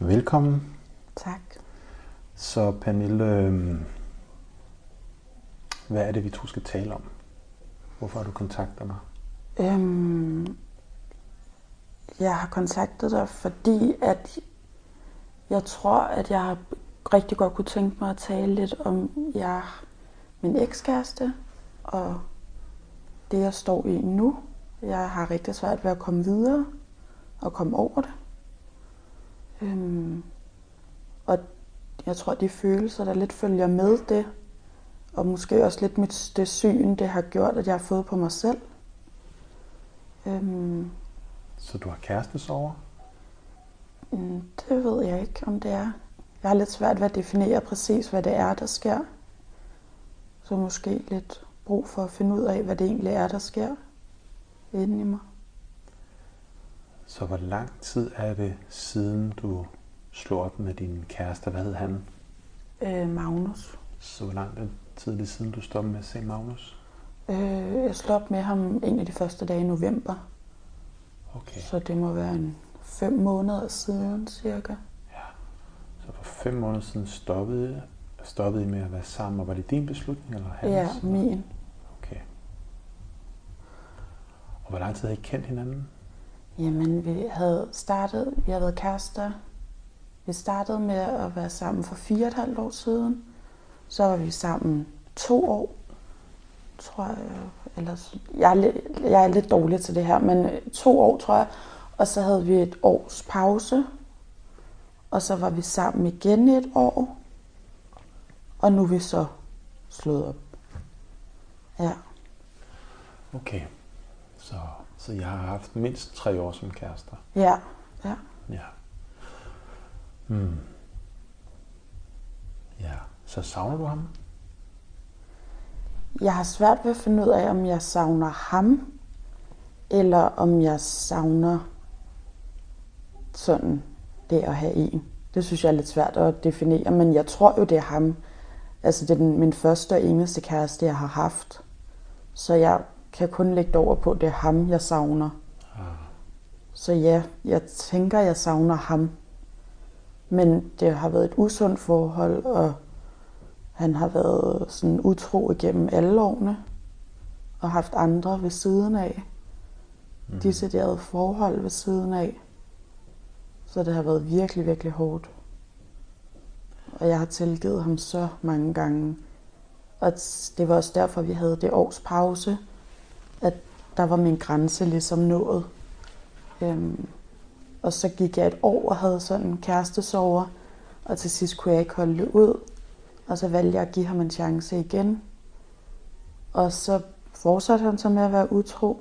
Velkommen. Tak. Så Pernille, øhm, hvad er det, vi to skal tale om? Hvorfor har du kontaktet mig? Øhm, jeg har kontaktet dig, fordi at jeg tror, at jeg har rigtig godt kunne tænke mig at tale lidt om jeg, min ekskæreste og det, jeg står i nu. Jeg har rigtig svært ved at komme videre og komme over det. Øhm, og jeg tror, de følelser, der lidt følger med det, og måske også lidt mit, det syn, det har gjort, at jeg har fået på mig selv. Øhm, Så du har kærestesover? mm, det ved jeg ikke, om det er. Jeg har lidt svært ved at definere præcis, hvad det er, der sker. Så måske lidt brug for at finde ud af, hvad det egentlig er, der sker inde i mig. Så hvor lang tid er det siden du slog op med din kæreste? Hvad hed han? Øh, Magnus. Så hvor lang tid er det siden du stoppede med at se Magnus? Øh, jeg slog op med ham en af de første dage i november, Okay. så det må være en fem måneder siden cirka. Så for fem måneder siden stoppede, stoppede I med at være sammen, og var det din beslutning eller hans? Ja, min. Okay. Og hvor lang tid har I kendt hinanden? Jamen, vi havde startet, vi har været kærester. Vi startede med at være sammen for fire og et halvt år siden. Så var vi sammen to år, tror jeg. Eller, jeg, er lidt, jeg er lidt dårlig til det her, men øh, to år, tror jeg. Og så havde vi et års pause. Og så var vi sammen igen et år. Og nu er vi så slået op. Ja. Okay. Så, så jeg har haft mindst tre år som kærester. Ja, ja. Ja. Hmm. Ja. Så savner du ham? Jeg har svært ved at finde ud af, om jeg savner ham, eller om jeg savner sådan det at have en. Det synes jeg er lidt svært at definere, men jeg tror jo, det er ham. Altså, det er den, min første og eneste kæreste, jeg har haft. Så jeg kan kun lægge det over på, at det er ham, jeg savner. Så ja, jeg tænker, jeg savner ham. Men det har været et usundt forhold, og han har været sådan utro igennem alle årene, og haft andre ved siden af. Mm. Deciderede forhold ved siden af. Så det har været virkelig, virkelig hårdt. Og jeg har tilgivet ham så mange gange. Og det var også derfor, vi havde det års pause, at der var min grænse ligesom nået. Øhm, og så gik jeg et år og havde sådan en kærestesover, og til sidst kunne jeg ikke holde det ud. Og så valgte jeg at give ham en chance igen. Og så fortsatte han så med at være utro.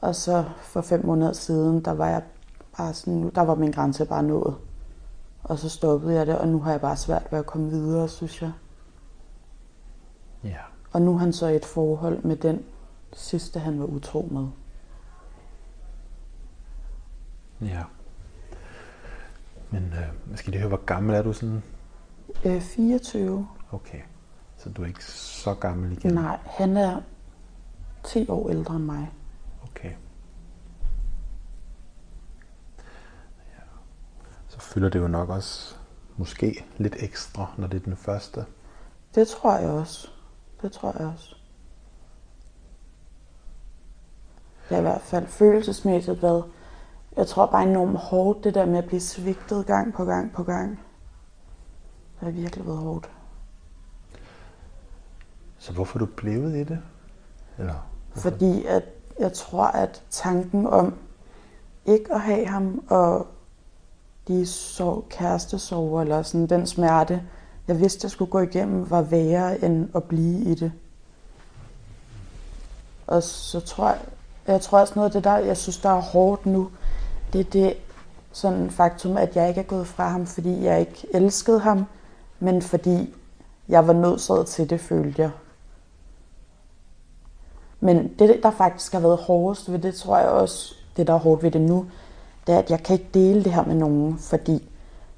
Og så for fem måneder siden, der var jeg bare sådan, der var min grænse bare nået. Og så stoppede jeg det, og nu har jeg bare svært ved at komme videre, synes jeg. Ja. Og nu er han så i et forhold med den sidste, han var utro med. Ja. Men øh, skal lige høre, hvor gammel er du sådan? Øh, 24. Okay. Så du er ikke så gammel igen? Nej, han er 10 år ældre end mig. Okay. Ja. Så fylder det jo nok også måske lidt ekstra, når det er den første. Det tror jeg også. Det tror jeg også. Det har i hvert fald følelsesmæssigt været, jeg tror bare enormt hårdt, det der med at blive svigtet gang på gang på gang. Det har virkelig været hårdt. Så hvorfor er du blevet i det? Eller, hvorfor? Fordi at jeg tror, at tanken om ikke at have ham, og de så kærestesover, eller sådan den smerte, jeg vidste, jeg skulle gå igennem, var værre end at blive i det. Og så tror jeg, jeg tror også noget af det der, jeg synes, der er hårdt nu, det er det sådan faktum, at jeg ikke er gået fra ham, fordi jeg ikke elskede ham, men fordi jeg var nødsaget til det, følte jeg. Men det, der faktisk har været hårdest ved det, tror jeg også, det der er hårdt ved det nu, det er, at jeg kan ikke dele det her med nogen, fordi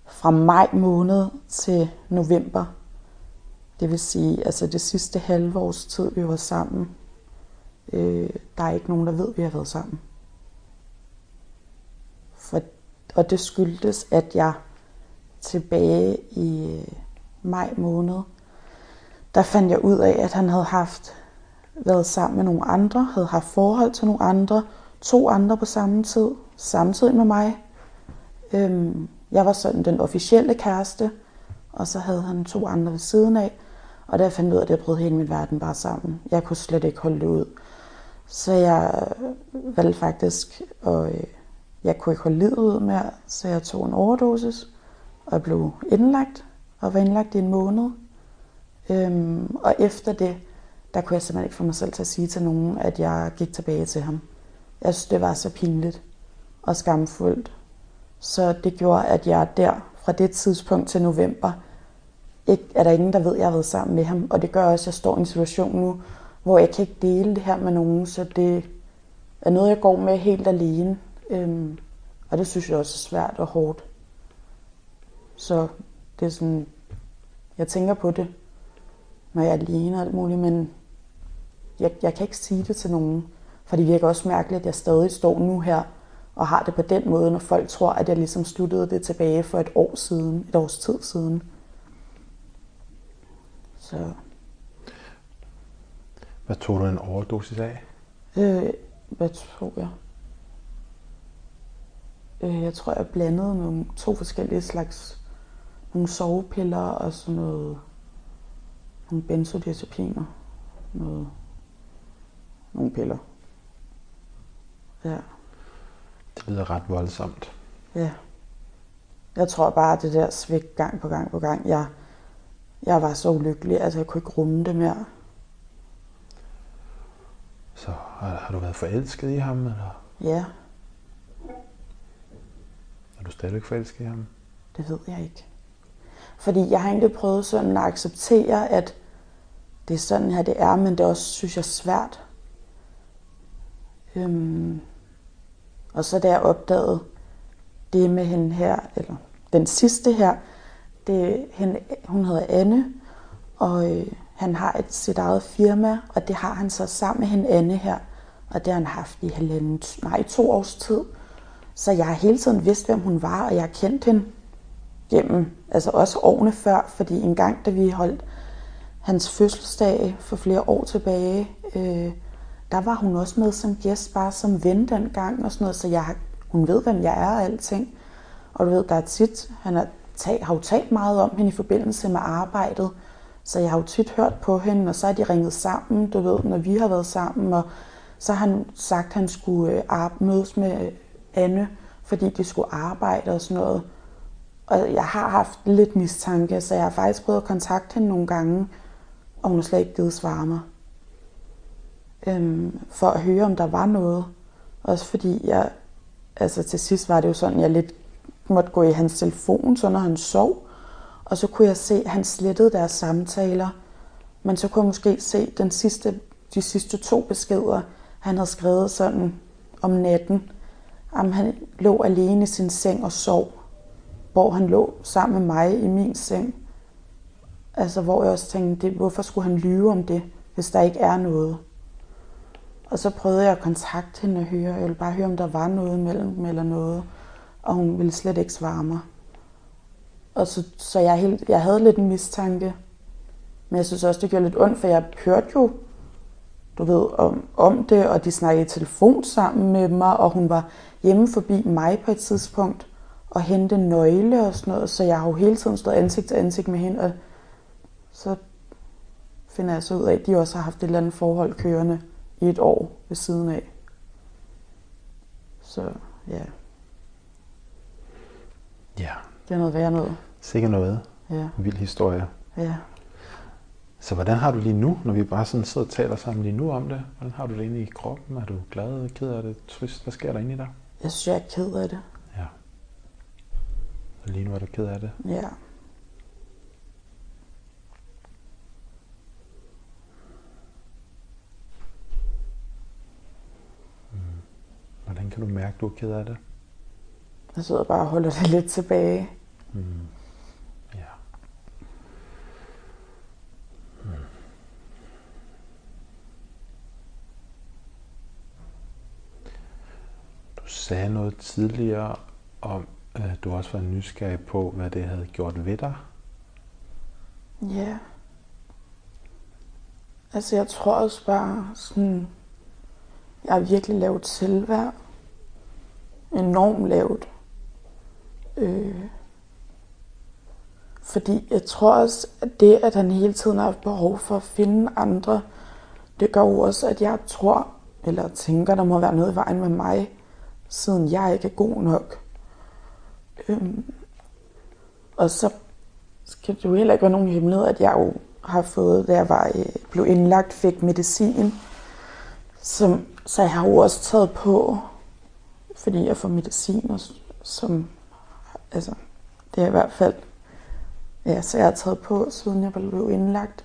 fra maj måned til november, det vil sige altså det sidste halve års tid, vi var sammen, øh, der er ikke nogen, der ved, at vi har været sammen. For, og det skyldtes, at jeg tilbage i øh, maj måned, der fandt jeg ud af, at han havde haft været sammen med nogle andre, havde haft forhold til nogle andre, to andre på samme tid, samtidig med mig. Øhm, jeg var sådan den officielle kæreste, og så havde han to andre ved siden af. Og der fandt jeg ud af, at det brød hele min verden bare sammen. Jeg kunne slet ikke holde det ud. Så jeg valgte faktisk, og øh, jeg kunne ikke holde livet ud mere, så jeg tog en overdosis og blev indlagt, og var indlagt i en måned. Øhm, og efter det, der kunne jeg simpelthen ikke få mig selv til at sige til nogen, at jeg gik tilbage til ham. Jeg synes, det var så pinligt og skamfuldt. Så det gjorde, at jeg der fra det tidspunkt til november, ikke, er der ingen, der ved, at jeg har været sammen med ham. Og det gør også, at jeg står i en situation nu, hvor jeg kan ikke dele det her med nogen, så det er noget, jeg går med helt alene. Øhm, og det synes jeg også er svært og hårdt. Så det er sådan, jeg tænker på det, når jeg er alene og alt muligt, men jeg, jeg kan ikke sige det til nogen. For det virker også mærkeligt, at jeg stadig står nu her og har det på den måde, når folk tror, at jeg ligesom sluttede det tilbage for et år siden, et års tid siden. Så. Hvad tog du en overdosis af? Øh, hvad tror jeg? Øh, jeg tror, jeg blandede nogle to forskellige slags nogle sovepiller og sådan noget nogle benzodiazepiner, noget, nogle piller. Ja. Det lyder ret voldsomt. Ja. Jeg tror bare, at det der svigt gang på gang på gang, jeg, jeg var så ulykkelig, at jeg kunne ikke rumme det mere. Så har, har du været forelsket i ham, eller? Ja. Er du stadigvæk forelsket i ham? Det ved jeg ikke. Fordi jeg har egentlig prøvet sådan at acceptere, at det er sådan her, det er, men det er også, synes jeg, svært. Øhm, og så da jeg opdagede det med hende her, eller den sidste her, det, hende, hun hedder Anne, og øh, han har et, sit eget firma, og det har han så sammen med hende Anne her, og det har han haft i halvanden, nej, to års tid. Så jeg har hele tiden vidst, hvem hun var, og jeg har kendt hende gennem, altså også årene før, fordi en gang, da vi holdt hans fødselsdag for flere år tilbage, øh, der var hun også med som gæst, bare som ven dengang og sådan noget, så jeg, hun ved, hvem jeg er og alting. Og du ved, der er tit, han har, talt, har jo talt meget om hende i forbindelse med arbejdet, så jeg har jo tit hørt på hende, og så har de ringet sammen, du ved, når vi har været sammen, og så har han sagt, at han skulle øh, mødes med øh, Anne, fordi de skulle arbejde og sådan noget. Og jeg har haft lidt mistanke, så jeg har faktisk prøvet at kontakte hende nogle gange, og hun har slet ikke givet svare mig. Øhm, for at høre, om der var noget. Også fordi jeg, altså til sidst var det jo sådan, jeg lidt måtte gå i hans telefon, så når han sov, og så kunne jeg se, at han slettede deres samtaler. Men så kunne jeg måske se den sidste, de sidste to beskeder, han havde skrevet sådan om natten. Om han lå alene i sin seng og sov hvor han lå sammen med mig i min seng. Altså, hvor jeg også tænkte, det, hvorfor skulle han lyve om det, hvis der ikke er noget? Og så prøvede jeg at kontakte hende og høre. Jeg ville bare høre, om der var noget mellem dem eller noget. Og hun ville slet ikke svare mig. Og så, så jeg, helt, jeg havde lidt en mistanke. Men jeg synes også, det gjorde lidt ondt, for jeg hørte jo, du ved, om, om det, og de snakkede i telefon sammen med mig, og hun var hjemme forbi mig på et tidspunkt og hente nøgle og sådan noget, så jeg har jo hele tiden stået ansigt til ansigt med hende, og så finder jeg så ud af, at de også har haft et eller andet forhold kørende i et år ved siden af. Så ja. Ja. Det er noget værre noget. Sikkert noget. Ja. Vild historie. Ja. Så hvordan har du lige nu, når vi bare sådan sidder og taler sammen lige nu om det? Hvordan har du det inde i kroppen? Er du glad, ked af det, trist? Hvad sker der inde i dig? Jeg synes, jeg er ked af det. Ja. Og lige nu er du ked af det? Ja. Mm. Hvordan kan du mærke, at du er ked af det? Jeg sidder bare og holder det lidt tilbage. Mm. Du sagde noget tidligere om, at du også var nysgerrig på, hvad det havde gjort ved dig. Ja. Altså, jeg tror også bare sådan, jeg har virkelig lavt selvværd. Enormt lavt. Øh, fordi jeg tror også, at det, at han hele tiden har haft behov for at finde andre, det gør jo også, at jeg tror, eller tænker, der må være noget i vejen med mig, siden jeg ikke er god nok. Øhm, og så skal det jo heller ikke være nogen hemmelighed, at jeg jo har fået, da jeg var, øh, blev indlagt, fik medicin, som, så jeg har jo også taget på, fordi jeg får medicin, og, som, altså, det er i hvert fald, ja, så jeg har taget på, siden jeg blev indlagt.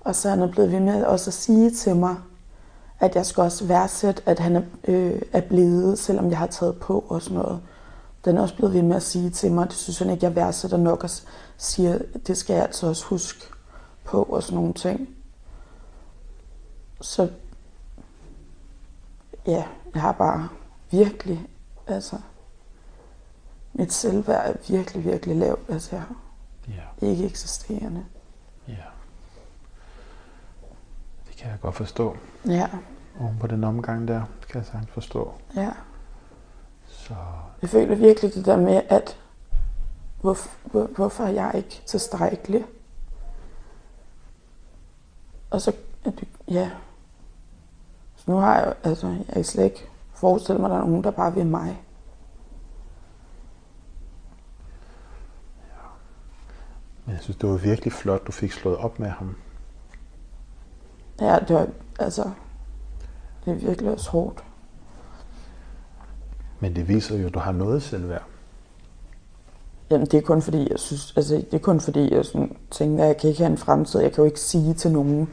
Og så er han blevet ved med også at sige til mig, at jeg skal også værdsætte, at han er, øh, er blevet, selvom jeg har taget på og sådan noget. Den er også blevet ved med at sige til mig, det synes han ikke, jeg værdsætter nok, og siger, det skal jeg altså også huske på og sådan nogle ting. Så ja, jeg har bare virkelig, altså, mit selvværd er virkelig, virkelig lavt. Altså, jeg Ja. ikke eksisterende. Ja. Det kan jeg godt forstå. Ja, Oven på den omgang der, kan jeg sagtens forstå. ja. Så Jeg føler virkelig det der med, at hvor, hvor, hvorfor er jeg ikke tilstrækkelig? Og så, ja. Så nu har jeg, altså, jeg kan slet ikke forestille mig, at der er nogen, der bare vil mig. men jeg synes, det var virkelig flot, du fik slået op med ham. Ja, det var, altså, det er virkelig også hårdt. Men det viser jo, at du har noget selvværd. Jamen, det er kun fordi, jeg synes, altså, det er kun fordi, jeg sådan, tænker, at jeg kan ikke have en fremtid. Jeg kan jo ikke sige til nogen.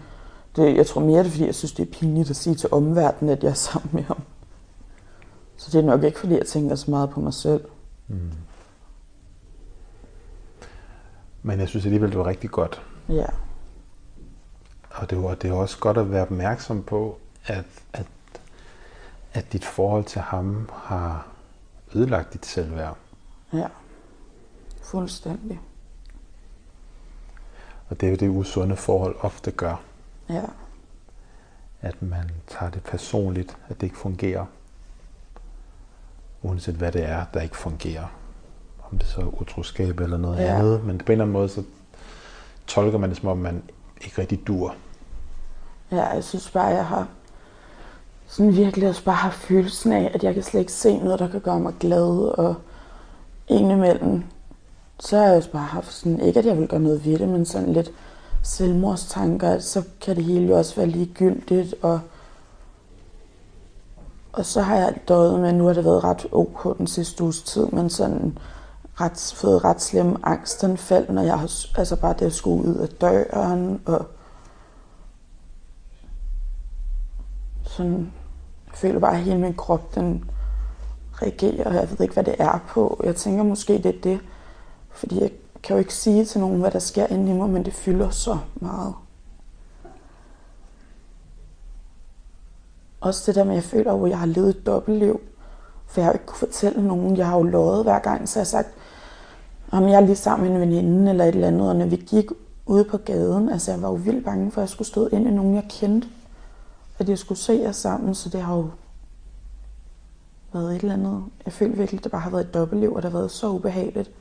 Det, jeg tror mere, det er fordi, jeg synes, det er pinligt at sige til omverdenen, at jeg er sammen med ham. Så det er nok ikke fordi, jeg tænker så meget på mig selv. Mm. Men jeg synes alligevel, det var rigtig godt. Ja, Og det var, det er også godt at være opmærksom på, at, at, at dit forhold til ham har ødelagt dit selvværd. ja. Fuldstændig. Og det er jo det usunde forhold ofte gør, Ja, at man tager det personligt, at det ikke fungerer. Uanset hvad det er, der ikke fungerer. Om det så er utroskab eller noget Ja. andet. Men på en eller anden måde, så tolker man det som om, man ikke rigtig dur. ja, jeg synes bare, jeg har sådan virkelig også bare har følelsen af, at jeg kan slet ikke se noget, der kan gøre mig glad. Og indimellem, så har jeg også bare haft sådan, ikke at jeg vil gøre noget ved det, men sådan lidt selvmordstanker, så kan det hele jo også være ligegyldigt. Og, og så har jeg døjet med, nu har det været ret ok den sidste uges tid, men sådan ret, fået ret slem angstanfald, når jeg har altså bare det at skulle ud af døren, og sådan, jeg føler bare, at hele min krop, den reagerer, og jeg ved ikke, hvad det er på. Jeg tænker måske, det er det, fordi jeg kan jo ikke sige til nogen, hvad der sker inde i mig, men det fylder så meget. Også det der med, at jeg føler at jeg har levet et dobbeltliv. For jeg har jo ikke kunne fortælle nogen. Jeg har jo lovet hver gang, så jeg har sagt, om jeg er lige sammen med en veninde eller et eller andet. Og når vi gik ude på gaden, altså jeg var jo vildt bange for, at jeg skulle stå ind i nogen, jeg kendte. At jeg skulle se jer sammen, så det har jo været et eller andet. Jeg følte virkelig, at det bare har været et dobbeltliv, og det har været så ubehageligt.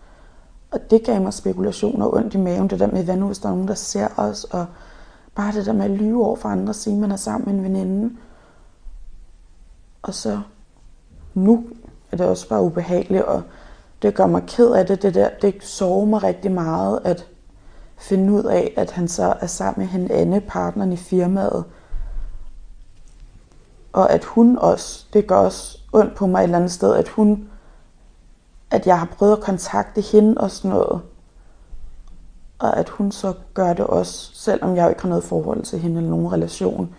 Og det gav mig spekulationer og ondt i maven, det der med, hvad nu hvis der er nogen, der ser os, og bare det der med at lyve over for andre og sige, at man er sammen med en veninde. Og så nu er det også bare ubehageligt, og det gør mig ked af det, det der, det sover mig rigtig meget, at finde ud af, at han så er sammen med hende Anne, partneren i firmaet, og at hun også, det gør også ondt på mig et eller andet sted, at hun, at jeg har prøvet at kontakte hende og sådan noget. Og at hun så gør det også, selvom jeg jo ikke har noget forhold til hende eller nogen relation,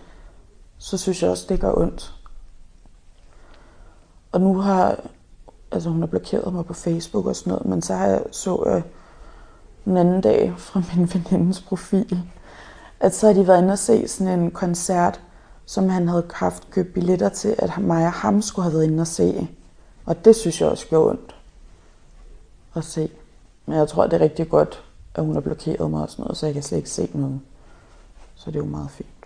så synes jeg også, det gør ondt. Og nu har, altså hun har blokeret mig på Facebook og sådan noget, men så har jeg så øh, en anden dag fra min venindes profil, at så har de været inde og se sådan en koncert, som han havde haft købt billetter til, at mig og ham skulle have været inde og se. Og det synes jeg også gjorde ondt. at se. Men jeg tror, det er rigtig godt, at hun har blokeret mig og sådan noget, så jeg kan slet ikke se noget. Så det er jo meget fint.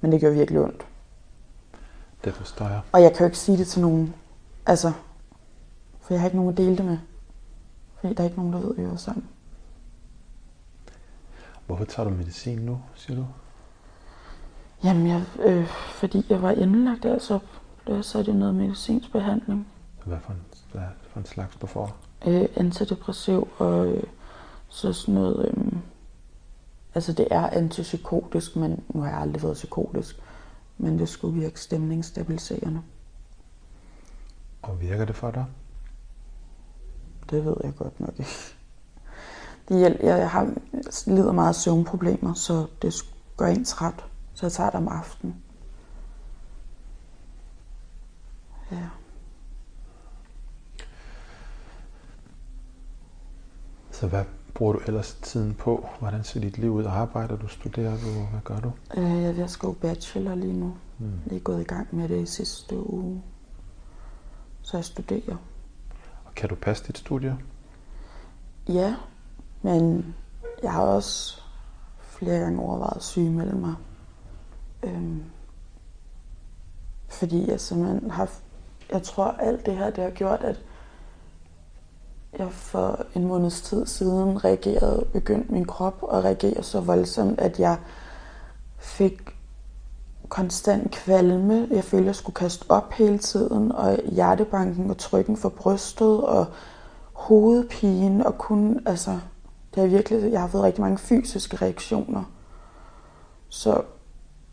Men det gør virkelig ondt. Det forstår jeg. Og jeg kan jo ikke sige det til nogen. Altså, for jeg har ikke nogen at dele det med. Fordi der er ikke nogen, der ved, at vi er sammen. Hvorfor tager du medicin nu, siger du? Jamen, jeg, øh, fordi jeg var indlagt der, så blev jeg noget medicinsk behandling. Hvad for en, hvad for en slags du får? Øh, antidepressiv og øh, så sådan noget... Øh, altså, det er antipsykotisk, men nu har jeg aldrig været psykotisk. Men det skulle virke stemningsstabiliserende. Og virker det for dig? Det ved jeg godt nok ikke. Det hjælper, jeg har lider meget af søvnproblemer, så det gør en træt. Så jeg tager det om aftenen. Ja. Så hvad bruger du ellers tiden på? Hvordan ser dit liv ud? Arbejder du? Studerer du? Hvad gør du? Øh, Jeg er ved at skrive bachelor lige nu. Mm. Jeg er gået i gang med det i sidste uge. Så jeg studerer. Og kan du passe dit studie? Ja, men jeg har også flere gange overvejet at syge mellem mig. Øhm, fordi jeg simpelthen har... Jeg tror, alt det her, det har gjort, at jeg for en måneds tid siden reagerede, begyndte min krop at reagere så voldsomt, at jeg fik konstant kvalme. Jeg følte, jeg skulle kaste op hele tiden, og hjertebanken og trykken for brystet, og hovedpinen, og kun, altså, det er virkelig, jeg har fået rigtig mange fysiske reaktioner. Så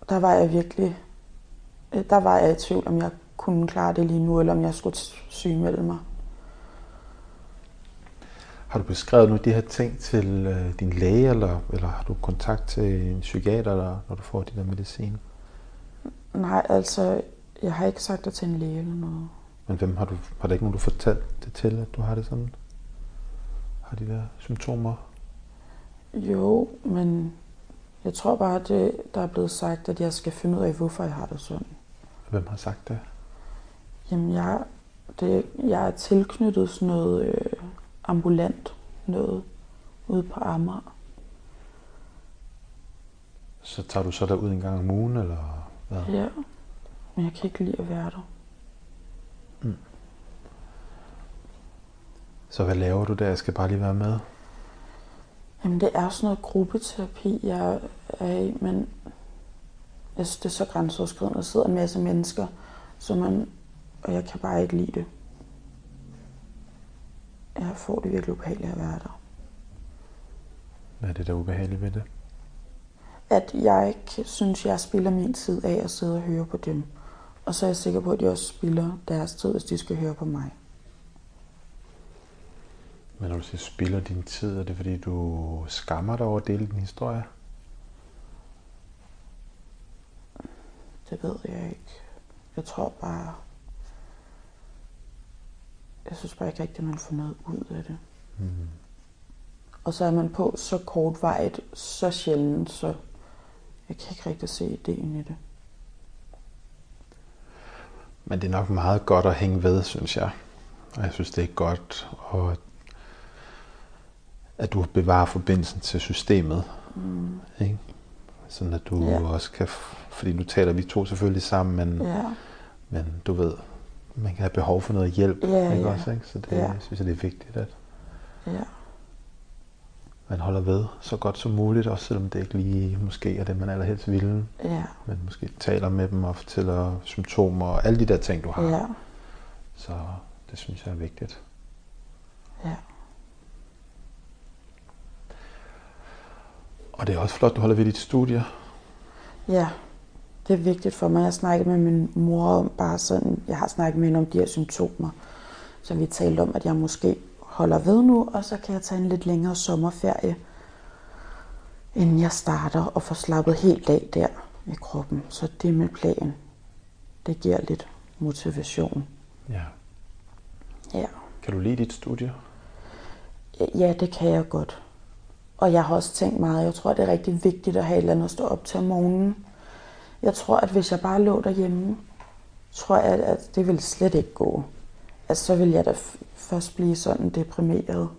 der var jeg virkelig, øh, der var jeg i tvivl, om jeg kunne klare det lige nu, eller om jeg skulle sygemelde mig. Har du beskrevet nu de her ting til øh, din læge, eller, eller har du kontakt til en psykiater, eller, når du får de der medicin? Nej, altså, jeg har ikke sagt det til en læge eller noget. Men hvem har du, har der ikke nogen, du fortalt det til, at du har det sådan? Har de der symptomer? Jo, men jeg tror bare, at det, der er blevet sagt, at jeg skal finde ud af, hvorfor jeg har det sådan. Hvem har sagt det? Jamen, jeg, det, jeg er tilknyttet sådan noget øh, ambulant noget ude på Amager. Så tager du så derud en gang om ugen, eller hvad? Ja, men jeg kan ikke lide at være der. Så hvad laver du der? Jeg skal bare lige være med. Jamen, det er sådan noget gruppeterapi, jeg er i, men jeg synes, det er så grænseoverskridende. Der sidder en masse mennesker, så man, og jeg kan bare ikke lide det. Jeg får det virkelig ubehageligt at være der. Hvad er det, der er ubehageligt ved det? At jeg ikke synes, jeg spilder min tid af at sidde og høre på dem. Og så er jeg sikker på, at de også spilder deres tid, hvis de skal høre på mig. Men når du siger spilder din tid, er det fordi, du skammer dig over at dele din historie? Det ved jeg ikke. Jeg tror bare... Jeg synes bare ikke rigtigt, at man får noget ud af det. Mm. Og så er man på så kortvarigt, så sjældent, så jeg kan ikke rigtig se ideen i det. Men det er nok meget godt at hænge ved, synes jeg. Og jeg synes, det er godt, og at du bevarer forbindelsen til systemet. Mm. Ikke? Sådan at du Ja. også kan, fordi nu taler vi to selvfølgelig sammen, men, Ja, men du ved, man kan have behov for noget hjælp. Ja, ikke ja. Også, ikke? Så det Ja. synes jeg, det er vigtigt, at ja, man holder ved så godt som muligt, også selvom det ikke lige måske er det, man allerhelst ville. ja, Men måske taler med dem og fortæller symptomer og alle de der ting, du har. ja, Så det synes jeg er vigtigt. ja. Og det er også flot, du holder ved dit studie. Ja, det er vigtigt for mig. Jeg har snakket med min mor om bare sådan, jeg har snakket med hende om de her symptomer. Så vi talte om, at jeg måske holder ved nu, og så kan jeg tage en lidt længere sommerferie, inden jeg starter og får slappet helt af der i kroppen. Så det er min plan. Det giver lidt motivation. Ja. Ja. Kan du lide dit studie? Ja, det kan jeg godt. Og jeg har også tænkt meget, jeg tror, det er rigtig vigtigt at have et eller andet at stå op til om morgenen. Jeg tror, at hvis jeg bare lå derhjemme, tror jeg, at det ville slet ikke gå. altså, så vil jeg da først blive sådan deprimeret.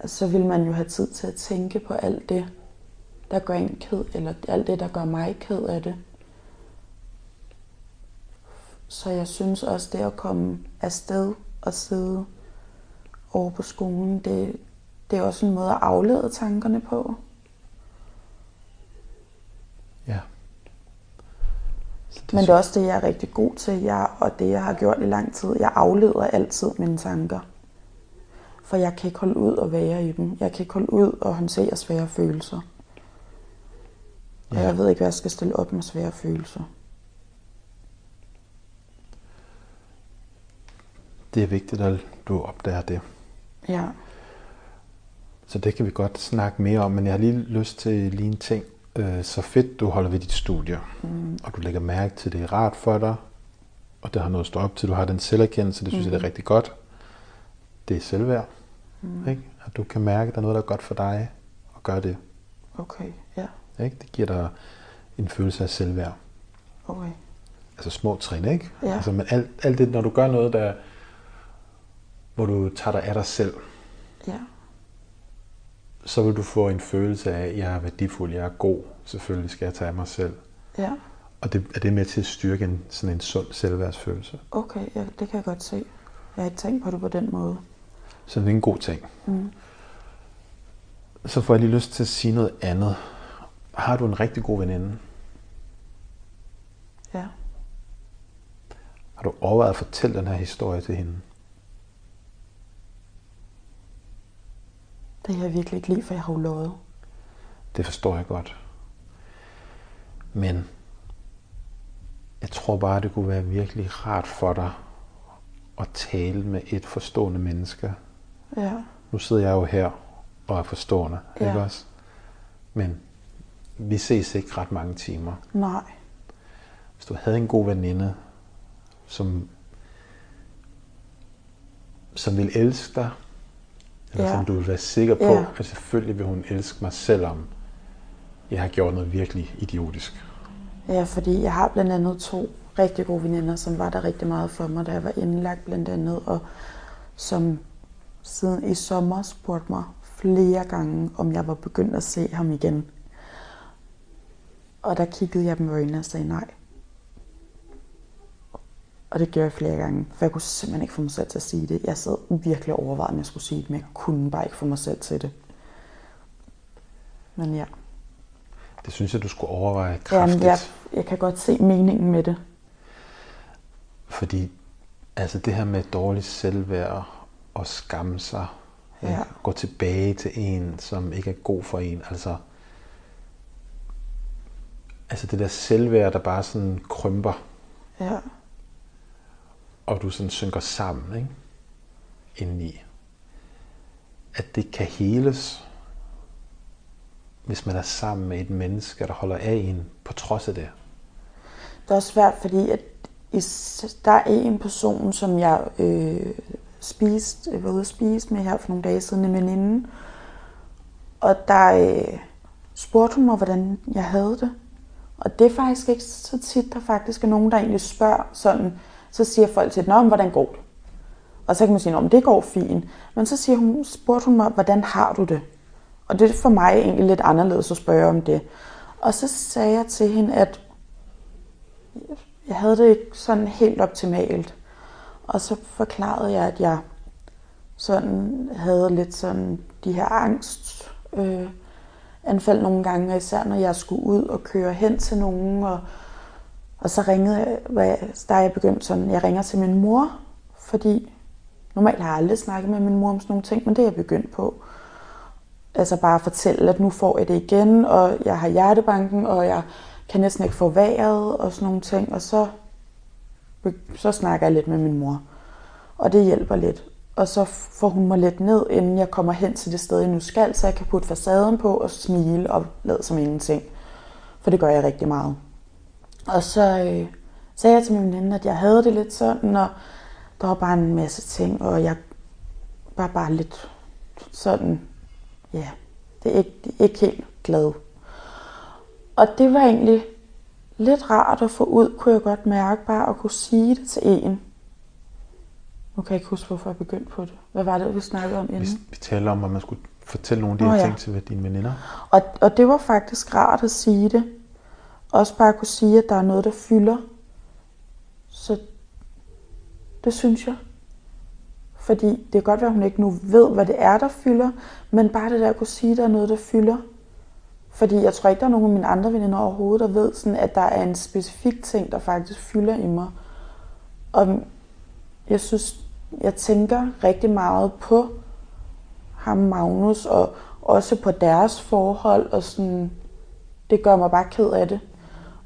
Altså, så vil man jo have tid til at tænke på alt det, der gør en ked, eller alt det, der gør mig ked af det. Så jeg synes også, det at komme afsted og sidde over på skolen, det, det er også en måde at aflede tankerne på. Ja. Det Men det er også det, jeg er rigtig god til, jeg, og det, jeg har gjort i lang tid. Jeg afleder altid mine tanker. For jeg kan ikke holde ud og være i dem. Jeg kan ikke holde ud og håndtere svære følelser. Ja. Og jeg ved ikke, hvad jeg skal stille op med svære følelser. Det er vigtigt, at du opdager det. Ja. Så det kan vi godt snakke mere om, men jeg har lige lyst til lige en ting. Øh, så fedt, du holder ved dit studie, mm. og du lægger mærke til, det er rart for dig, og det har noget at stå op til, du har den selverkendelse, det synes mm. jeg det er rigtig godt. Det er selvværd, mm. ikke? at du kan mærke, at der er noget, der er godt for dig, og gør det. Okay, ja. Ikke? Det giver dig en følelse af selvværd. Okay. Altså små trin, ikke? Ja. Altså, men alt, alt det, når du gør noget, der, hvor du tager dig af dig selv, Ja. Så vil du få en følelse af, at jeg er værdifuld, jeg er god. Selvfølgelig skal jeg tage af mig selv. Ja. Og det, er det med til at styrke en, sådan en sund selvværdsfølelse. Okay, ja, det kan jeg godt se. Jeg har ikke tænkt på det på den måde. Så det er en god ting. Mm. Så får jeg lige lyst til at sige noget andet. Har du en rigtig god veninde? Ja. Har du overvejet at fortælle den her historie til hende? Det er jeg virkelig ikke lige, for jeg har jo lovet. Det forstår jeg godt. Men jeg tror bare, det kunne være virkelig rart for dig at tale med et forstående menneske. Ja. Nu sidder jeg jo her og er forstående, Ja. ikke også? Men vi ses ikke ret mange timer. Nej. Hvis du havde en god veninde, som, som vil elske dig, eller Ja. som du vil være sikker på, Ja. at selvfølgelig vil hun elske mig, selvom jeg har gjort noget virkelig idiotisk. Ja, fordi jeg har blandt andet to rigtig gode veninder, som var der rigtig meget for mig, da jeg var indlagt blandt andet, og som siden i sommer spurgte mig flere gange, om jeg var begyndt at se ham igen. Og der kiggede jeg dem i øjnene og sagde nej. Og det gjorde jeg flere gange, for jeg kunne simpelthen ikke få mig selv til at sige det. Jeg sad virkelig og overvejede, om jeg skulle sige det, men jeg kunne bare ikke få mig selv til det. Men ja, Det synes jeg, du skulle overveje Jamen, kraftigt. jeg, jeg kan godt se meningen med det. Fordi altså det her med dårligt selvværd og skamme sig, Ja. ikke? gå tilbage til en, som ikke er god for en, altså altså det der selvværd, der bare sådan krymper, Ja, og du sådan synker sammen, ikke? Indeni. At det kan heles, hvis man er sammen med et menneske, der holder af en, på trods af det. det er også svært, fordi at der er en person, som jeg øh, spiste, var ude at spise med her for nogle dage siden, en veninde. Og der øh, spurgte hun mig, hvordan jeg havde det. Og det er faktisk ikke så tit, der faktisk er nogen, der egentlig spørger sådan. Så siger folk til, Nå, men hvordan går det? Og så kan man sige, at det går fint. Men så siger hun, spurgte hun mig, hvordan har du det? Og det er for mig egentlig lidt anderledes at spørge om det. Og så sagde jeg til hende, at jeg havde det ikke sådan helt optimalt. Og så forklarede jeg, at jeg sådan havde lidt sådan de her angst øh, anfald nogle gange, især når jeg skulle ud og køre hen til nogen, og, og så ringede jeg, jeg- der er jeg begyndt sådan, jeg ringer til min mor, fordi normalt har jeg aldrig snakket med min mor om sådan nogle ting, men det er jeg begyndt på. Altså bare at fortælle, at nu får jeg det igen, og jeg har hjertebanken, og jeg kan næsten ikke få vejret, og sådan nogle ting, og så, så snakker jeg lidt med min mor. Og det hjælper lidt. Og så får hun mig lidt ned, inden jeg kommer hen til det sted, jeg nu skal, så jeg kan putte facaden på og smile og lade som ingenting. For det gør jeg rigtig meget. Og så øh, sagde jeg til min veninde, at jeg havde det lidt sådan, og der var bare en masse ting, og jeg var bare lidt sådan, ja, det er ikke, det er ikke helt glad. Og det var egentlig lidt rart at få ud, kunne jeg godt mærke, bare at kunne sige det til en. Nu kan jeg ikke huske, hvorfor jeg begyndte på det. Hvad var det, vi snakkede om Vi, inden? vi taler om, at man skulle fortælle nogle af de Nå her ja. ting til dine veninder. Og, og det var faktisk rart at sige det. Også bare kunne sige, at der er noget, der fylder. Så det synes jeg. Fordi det kan godt være, at hun ikke nu ved, hvad det er, der fylder. Men bare det der at kunne sige, at der er noget, der fylder. Fordi jeg tror ikke, der er nogen af mine andre veninder overhovedet, der ved, sådan, at der er en specifik ting, der faktisk fylder i mig. Og jeg synes, jeg tænker rigtig meget på ham, Magnus, og også på deres forhold, og sådan, det gør mig bare ked af det.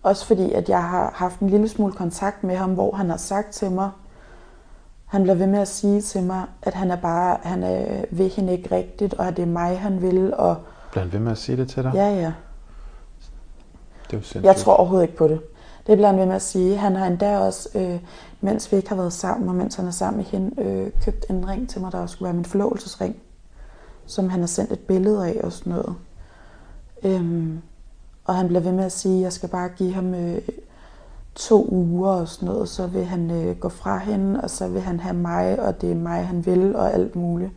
Også fordi, at jeg har haft en lille smule kontakt med ham, hvor han har sagt til mig, han bliver ved med at sige til mig, at han er bare, han er, vil hende ikke rigtigt, og at det er mig, han vil, og Bliver han ved med at sige det til dig? ja, ja. Det er jo sindssygt. Jeg tror overhovedet ikke på det. Det bliver han ved med at sige. Han har endda også, øh, mens vi ikke har været sammen, og mens han er sammen med hende, øh, købt en ring til mig, der også skulle være min forlovelsesring, som han har sendt et billede af og sådan noget. Øhm, og han bliver ved med at sige, at jeg skal bare give ham øh, to uger og sådan noget, så vil han øh, gå fra hende, og så vil han have mig, og det er mig, han vil, og alt muligt.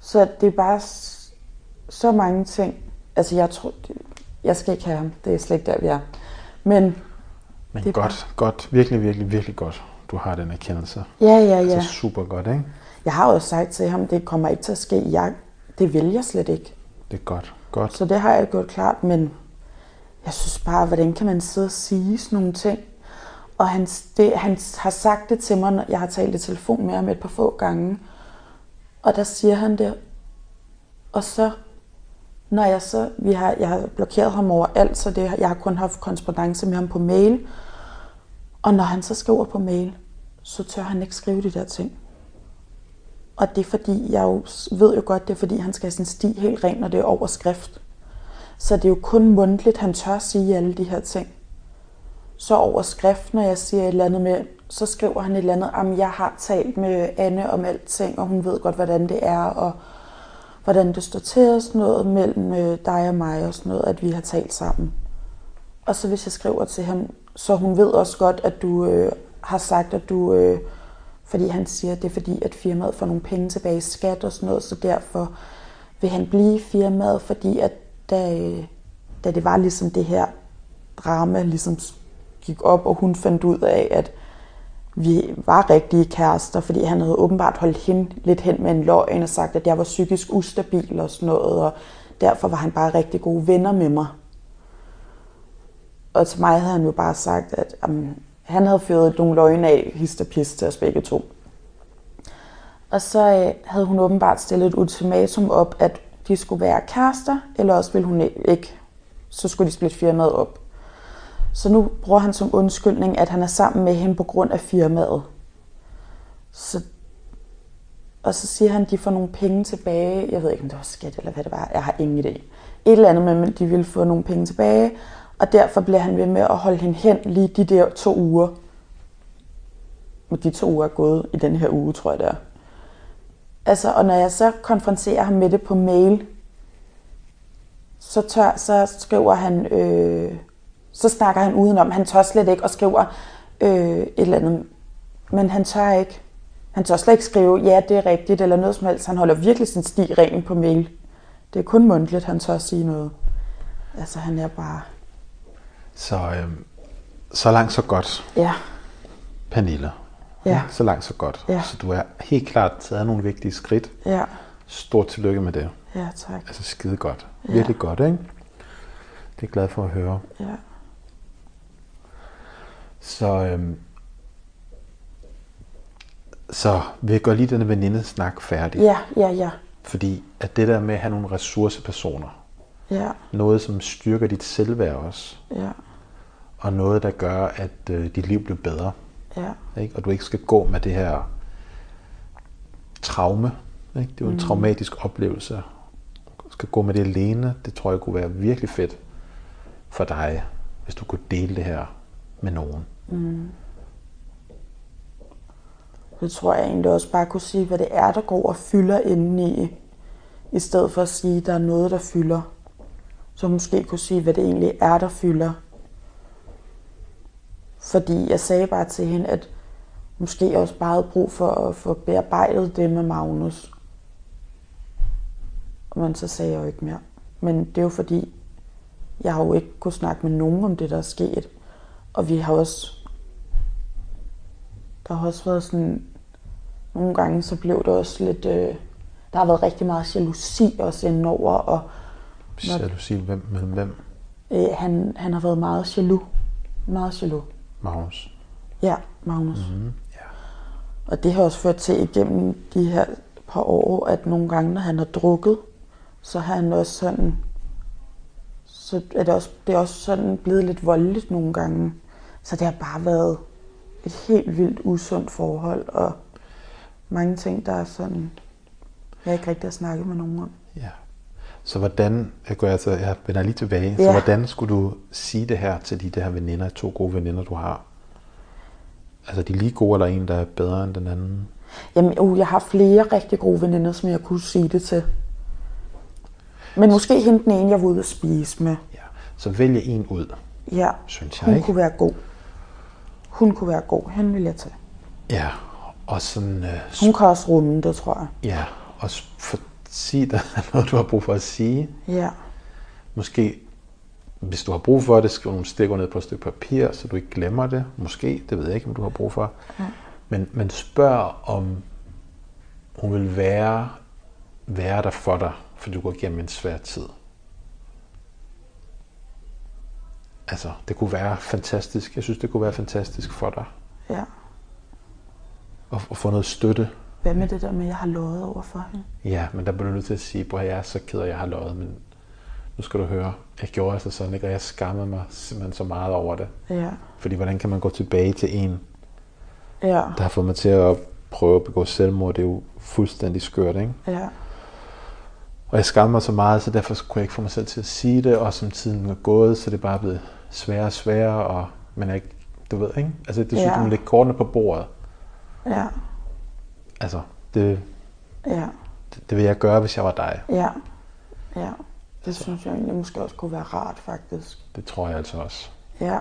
Så det er bare så mange ting. Altså jeg tror, det, jeg skal ikke have ham. Det er slet ikke der, vi er. Men Men det er godt, godt, virkelig, virkelig, virkelig godt, du har den erkendelse. ja, ja, ja. Altså super godt, ikke? Jeg har jo sagt til ham, det kommer ikke til at ske. Jeg, det vil jeg slet ikke. Det er godt, godt. Så det har jeg gjort klart, men jeg synes bare, hvordan kan man sidde og sige sådan nogle ting? Og han, det, han har sagt det til mig, når jeg har talt i telefon med ham et par få gange. Og der siger han det. Og så, når jeg så, vi har, jeg har blokeret ham over alt, så det, jeg har kun haft korrespondence med ham på mail. Og når han så skriver på mail, så tør han ikke skrive de der ting. Og det er fordi, jeg jo ved jo godt, det er fordi, han skal have sin sti helt ren, når det er overskrift. Så det er jo kun mundtligt, han tør sige alle de her ting. Så over skrift, når jeg siger et eller andet med, så skriver han et eller andet, om jeg har talt med Anne om alting, og hun ved godt, hvordan det er, og hvordan det står til og sådan noget mellem øh, dig og mig og sådan noget, at vi har talt sammen. Og så hvis jeg skriver til ham, så hun ved også godt, at du øh, har sagt, at du, øh, fordi han siger, at det er fordi, at firmaet får nogle penge tilbage i skat og sådan noget, så derfor vil han blive i firmaet, fordi at da, øh, da det var ligesom det her drama ligesom gik op, og hun fandt ud af, at vi var rigtige kærester, fordi han havde åbenbart holdt hende lidt hen med en løgn og sagt, at jeg var psykisk ustabil og sådan noget, og derfor var han bare rigtig gode venner med mig. Og til mig havde han jo bare sagt, at jamen, han havde fyret nogle løgne af hist til os begge to. Og så øh, havde hun åbenbart stillet et ultimatum op, at de skulle være kærester, eller også ville hun ikke. Så skulle de splitte firmaet op. Så nu bruger han som undskyldning, at han er sammen med hende på grund af firmaet. Så, og så siger han, at de får nogle penge tilbage. Jeg ved ikke, om det var skat eller hvad det var. Jeg har ingen idé. Et eller andet med, at de ville få nogle penge tilbage. Og derfor bliver han ved med at holde hende hen lige de der to uger. Og de to uger er gået i den her uge, tror jeg det er. Altså, og når jeg så konfronterer ham med det på mail, så, tør, så skriver han, øh, så snakker han udenom. Han tør slet ikke og skriver øh, et eller andet. Men han tør ikke. Han tør slet ikke skrive, ja, det er rigtigt, eller noget som helst. Han holder virkelig sin sti ren på mail. Det er kun mundtligt, han tør sige noget. Altså, han er bare... Så, øhm, så langt så godt, Ja, Pernille. Ja. Så langt så godt. Ja. Så du er helt klart taget nogle vigtige skridt. ja, Stort tillykke med det. ja, tak. Altså skide godt. Ja. Virkelig godt, ikke? Det er jeg glad for at høre. Ja, Så, øhm, så vi går lige denne venindesnak færdig. ja, ja, ja. Fordi at det der med at have nogle ressourcepersoner, Ja, noget som styrker dit selvværd også, ja, og noget der gør, at øh, dit liv bliver bedre, ja, ikke? og du ikke skal gå med det her traume. Ikke? Det er jo en mm. traumatisk oplevelse. Du skal gå med det alene. Det tror jeg kunne være virkelig fedt for dig, hvis du kunne dele det her med nogen. Det tror jeg egentlig også bare kunne sige, hvad det er, der går og fylder indeni, i stedet for at sige, at der er noget, der fylder. Så måske kunne sige, hvad det egentlig er, der fylder. Fordi jeg sagde bare til hende, at måske også bare havde brug for at få bearbejdet det med Magnus. Men så sagde jeg jo ikke mere. Men det er jo fordi, jeg har jo ikke kunnet snakke med nogen om det, der er sket. Og vi har også... Der har også været sådan... Nogle gange så blev det også lidt... Øh, der har været rigtig meget jalousi også indover. Og når, jalousi hvem, mellem hvem? Øh, han, han har været meget jaloux. Meget jaloux. Magnus? Ja, Magnus. Mm-hmm. Ja. Og det har også ført til igennem de her par år, at nogle gange, når han har drukket, så har han også sådan så er det, også, det er også sådan blevet lidt voldeligt nogle gange. Så det har bare været et helt vildt usundt forhold, og mange ting, der er sådan, jeg ikke rigtig har snakket med nogen om. Ja. Så hvordan, jeg, går altså, jeg vender lige tilbage, ja. så hvordan skulle du sige det her til de der veninder, to gode veninder, du har? Altså de lige gode, eller en, der er bedre end den anden? Jamen, uh, jeg har flere rigtig gode veninder, som jeg kunne sige det til. Men måske hente den ene, jeg var ude at spise med. Ja. Så vælge en ud, Ja, synes jeg. hun ikke? kunne være god. Hun kunne være god. Hende vil jeg tage. Ja, og sådan... Øh, Hun kan også rumme det, tror jeg. ja, og s- for, sige dig noget, du har brug for at sige. Ja, Måske, hvis du har brug for det, skriv nogle stikker ned på et stykke papir, så du ikke glemmer det. Måske, det ved jeg ikke, om du har brug for. Ja. Men, men spørg, om hun vil være, være der for dig, for du går igennem en svær tid. Altså, det kunne være fantastisk. Jeg synes, det kunne være fantastisk for dig ja. at, at få noget støtte. Hvad med det der med, at jeg har lovet over for hende? Ja, men der bliver du nødt til at sige, at jeg er så ked af, at jeg har løjet, men nu skal du høre, jeg gjorde altså sådan, ikke? og jeg skammede mig simpelthen så meget over det. Ja, Fordi hvordan kan man gå tilbage til en, ja, der har fået mig til at prøve at begå selvmord? Det er jo fuldstændig skørt, ikke? ja, Og jeg skammer mig så meget, så derfor kunne jeg ikke få mig selv til at sige det, og som tiden er gået, så det er bare blevet sværere og sværere, og man er ikke, du ved, ikke? Altså, det synes Ja. du må lægge kortene på bordet. ja, Altså, det, ja, det, det vil jeg gøre, hvis jeg var dig. ja, ja. Det synes jeg egentlig måske også kunne være rart, faktisk. Det tror jeg altså også. Ja,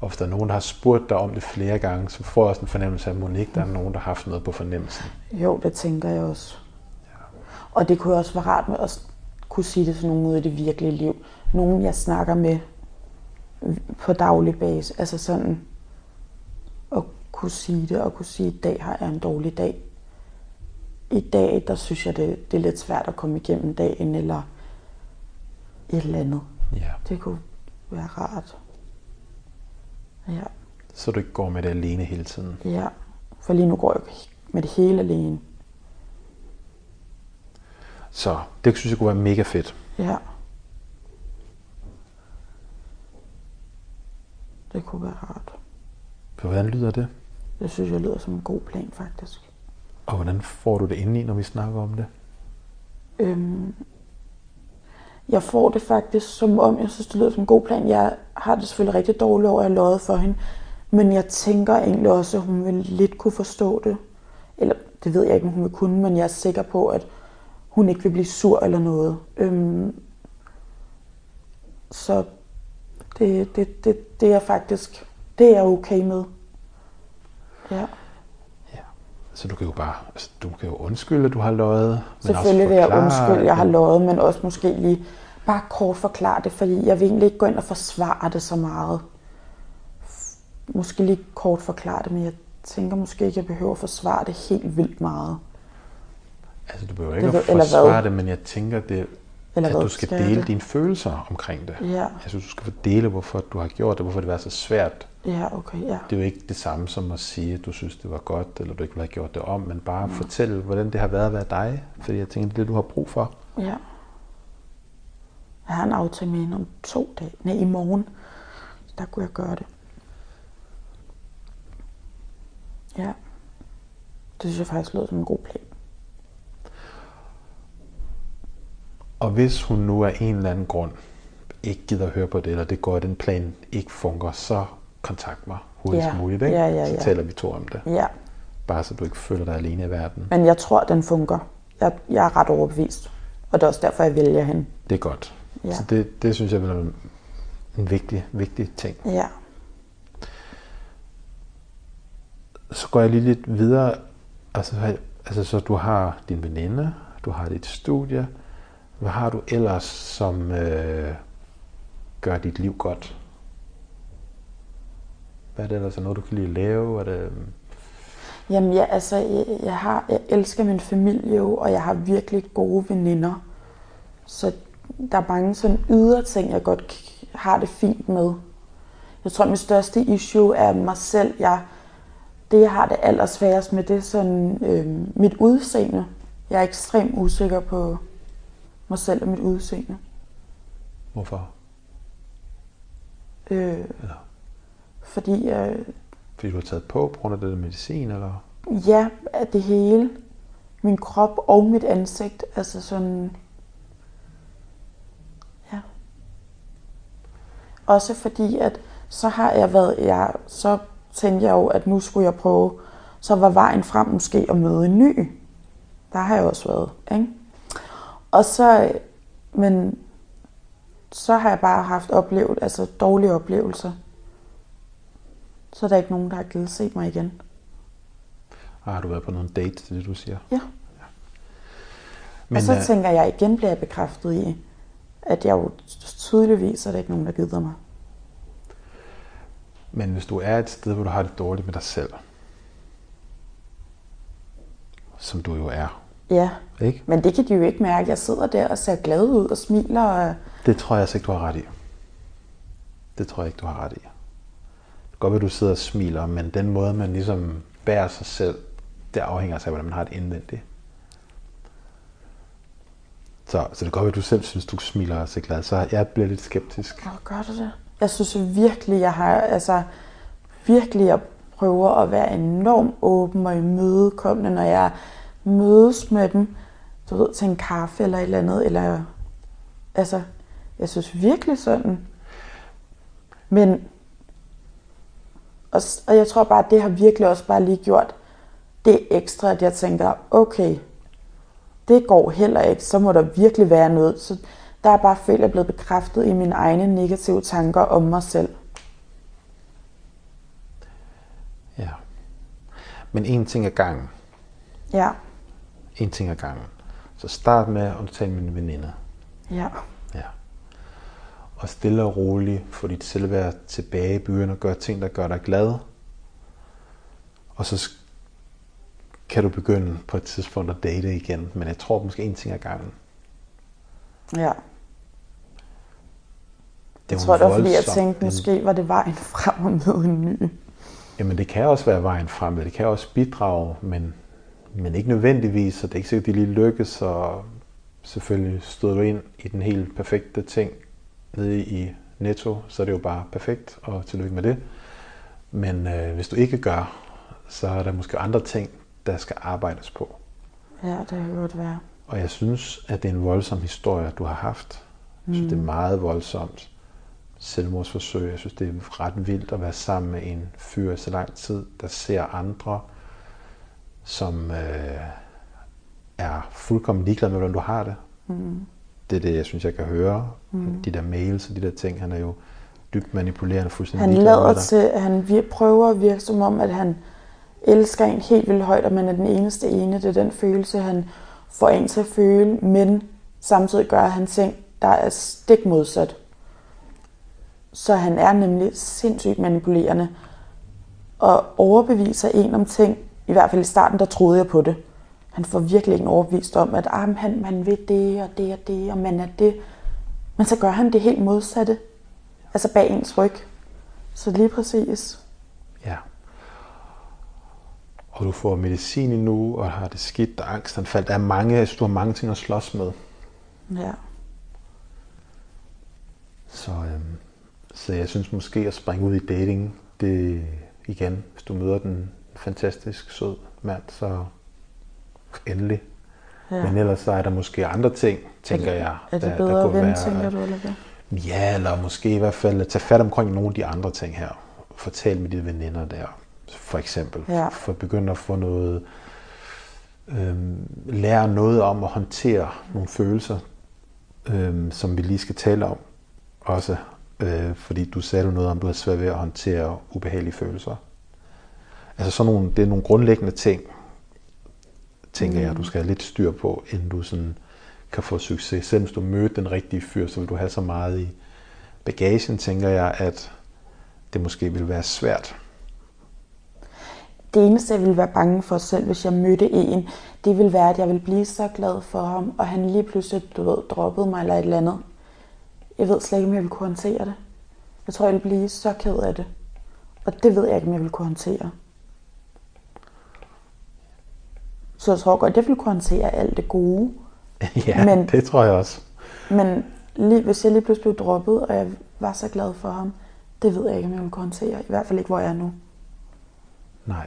Og hvis der er nogen, der har spurgt dig om det flere gange, så får jeg også en fornemmelse af, at Monique, der er nogen, der har haft noget på fornemmelsen. jo, det tænker jeg også. Og det kunne også være rart med at kunne sige det til nogen ude i det virkelige liv. Nogen, jeg snakker med på daglig base. Altså sådan at kunne sige det, og kunne sige, at i dag har jeg en dårlig dag. I dag, der synes jeg, det, det er lidt svært at komme igennem dagen, eller et eller andet. Ja. Det kunne være rart. Ja, Så du ikke går med det alene hele tiden. ja. For lige nu går jeg med det hele alene. Så det synes jeg kunne være mega fedt. Ja. Det kunne være rart. For hvordan lyder det? Det synes jeg lyder som en god plan, faktisk. Og hvordan får du det indeni, når vi snakker om det? Øhm, jeg får det faktisk som om, jeg synes, det lyder som en god plan. Jeg har det selvfølgelig rigtig dårligt over, at jeg løjet for hende. Men jeg tænker egentlig også, at hun vil lidt kunne forstå det. Eller det ved jeg ikke, om hun vil kunne, men jeg er sikker på, at hun ikke vil blive sur eller noget. Øhm, så det, det, det, det er faktisk, det er jeg okay med. Ja, så du kan jo bare, altså, du kan jo undskylde, at du har løjet. men også selvfølgelig vil jeg forklare, undskylde, jeg har at- løjet, men også måske lige bare kort forklare det, fordi jeg vil egentlig ikke gå ind og forsvare det så meget. Måske lige kort forklare det, men jeg tænker måske ikke, jeg behøver at forsvare det helt vildt meget. Altså, du behøver ikke Det at hvad? forsvare det, men jeg tænker, det, Eller at hvad du skal, skal dele det? dine følelser omkring det. Ja, Jeg synes, du skal fordele, hvorfor du har gjort det, hvorfor det var så svært. Ja, okay, ja. Det er jo ikke det samme som at sige, at du synes, det var godt, eller du ikke ville have gjort det om, men bare mm. fortælle, hvordan det har været at være dig. Fordi jeg tænker, det er det, du har brug for. Ja. Jeg har en aftale med hende om to dage. Nej, i morgen. Der kunne jeg gøre det. Ja. Det synes jeg faktisk lyder som en god plan. Og hvis hun nu af en eller anden grund ikke gider at høre på det, eller det går, at den plan ikke fungerer, så kontakt mig hurtigst Ja. muligt. Ikke? Ja, ja, Så ja. taler vi to om det. Ja, Bare så du ikke føler dig alene i verden. men jeg tror, den fungerer. Jeg, jeg er ret overbevist. Og det er også derfor, jeg vælger hende. Det er godt. Ja. Så det, det synes jeg være en vigtig, vigtig ting. Ja, så går jeg lige lidt videre. Altså, altså så du har din veninde, du har dit studie. Hvad har du ellers, som øh, gør dit liv godt? Hvad er det ellers? Er noget, du kan lide at lave? Er det... Øhm? Jamen, ja, altså, jeg, jeg, har, jeg elsker min familie jo, og jeg har virkelig gode veninder. Så der er mange sådan ydre ting, jeg godt har det fint med. Jeg tror, mit største issue er mig selv. Jeg, det, jeg har det allersværest med, det er sådan øh, mit udseende. Jeg er ekstremt usikker på mig selv og mit udseende. Hvorfor? Øh. Fordi jeg... Fordi du har taget på på grund af det medicin, eller? Ja, af det hele. Min krop og mit ansigt. Altså sådan... Ja. Også fordi, at så har jeg været... Jeg, så tænkte jeg jo, at nu skulle jeg prøve... Så var vejen frem måske at møde en ny. Der har jeg også været, ikke? Og så... Men så har jeg bare haft oplevet, altså dårlige oplevelser så er der ikke nogen, der har givet se mig igen. Og har du været på nogle date, til det du siger? Ja. ja. Men, og så uh... tænker jeg, igen bliver jeg bekræftet i, at jeg jo tydeligvis er der ikke nogen, der gider mig. Men hvis du er et sted, hvor du har det dårligt med dig selv, som du jo er. Ja, ikke? men det kan de jo ikke mærke. Jeg sidder der og ser glad ud og smiler. Og... Det tror jeg altså ikke, du har ret i. Det tror jeg ikke, du har ret i godt at du sidder og smiler, men den måde, man ligesom bærer sig selv, det afhænger altså af, hvordan man har det indvendigt. Så, så det kan godt at du selv synes, du smiler og ser glad. Så jeg bliver lidt skeptisk. Hvor gør du det? Jeg synes virkelig, jeg har, altså, virkelig, jeg prøver at være enormt åben og imødekommende, når jeg mødes med dem, du ved, til en kaffe eller et eller andet, eller, altså, jeg synes virkelig sådan. Men og, og jeg tror bare, at det har virkelig også bare lige gjort det ekstra, at jeg tænker, okay, det går heller ikke, så må der virkelig være noget. Så der er bare følt, at jeg er blevet bekræftet i mine egne negative tanker om mig selv. Ja. Men en ting ad gangen. Ja. En ting ad gangen. Så start med at tale med en veninde. Ja. Og stille og roligt få dit selvværd tilbage i byen og gøre ting, der gør dig glad. Og så kan du begynde på et tidspunkt at date igen. Men jeg tror måske en ting ad gangen. Ja. Det jeg tror, det var fordi, jeg tænkte, måske var det vejen frem og en ny. Jamen, det kan også være vejen frem, det kan også bidrage, men, men ikke nødvendigvis, så det er ikke sikkert, at det lige lykkes, og selvfølgelig stod du ind i den helt perfekte ting, nede i Netto, så er det jo bare perfekt, og tillykke med det. Men øh, hvis du ikke gør, så er der måske andre ting, der skal arbejdes på. Ja, det kan godt være. Og jeg synes, at det er en voldsom historie, du har haft. Jeg synes, mm. det er mm. meget voldsomt. Selvmordsforsøg. Jeg synes, det er ret vildt at være sammen med en fyr så lang tid, der ser andre, som øh, er fuldkommen ligeglade med, hvordan du har det. Mm det er det, jeg synes, jeg kan høre. Mm. De der mails og de der ting, han er jo dybt manipulerende fuldstændig. Han lader til, at han prøver at virke som om, at han elsker en helt vildt højt, og man er den eneste ene. Det er den følelse, han får en til at føle, men samtidig gør han ting, der er stik modsat. Så han er nemlig sindssygt manipulerende og overbeviser en om ting. I hvert fald i starten, der troede jeg på det han får virkelig ikke overbevist om, at ah, han, man vil det og det og det, og man er det. Men så gør han det helt modsatte. Altså bag ens ryg. Så lige præcis. Ja. Og du får medicin nu, og har det skidt, og angstanfald. Der er mange, synes, du har mange ting at slås med. Ja. Så, øhm, så jeg synes måske at springe ud i dating, det igen, hvis du møder den fantastisk sød mand, så endelig. Ja. Men ellers så er der måske andre ting, tænker jeg. Er det der, bedre der at vente, være, tænker du, eller hvad? Ja, eller måske i hvert fald tage fat omkring nogle af de andre ting her. Fortæl med dine veninder der, for eksempel. Ja. For at begynde at få noget, øhm, lære noget om at håndtere nogle følelser, øhm, som vi lige skal tale om også. Øh, fordi du sagde noget om, du har svært ved at håndtere ubehagelige følelser. Altså sådan nogle, det er nogle grundlæggende ting, tænker jeg, du skal have lidt styr på, inden du sådan kan få succes. Selv hvis du møder den rigtige fyr, så vil du have så meget i bagagen, tænker jeg, at det måske vil være svært. Det eneste, jeg ville være bange for selv, hvis jeg mødte en, det ville være, at jeg ville blive så glad for ham, og han lige pludselig, du ved, droppede mig eller et eller andet. Jeg ved slet ikke, om jeg ville kunne håndtere det. Jeg tror, jeg ville blive så ked af det. Og det ved jeg ikke, om jeg ville kunne håndtere. Så jeg tror godt, jeg ville kunne håndtere alt det gode. ja, men, det tror jeg også. Men lige, hvis jeg lige pludselig blev droppet, og jeg var så glad for ham, det ved jeg ikke, om jeg ville kunne håndtere. I hvert fald ikke, hvor jeg er nu. Nej.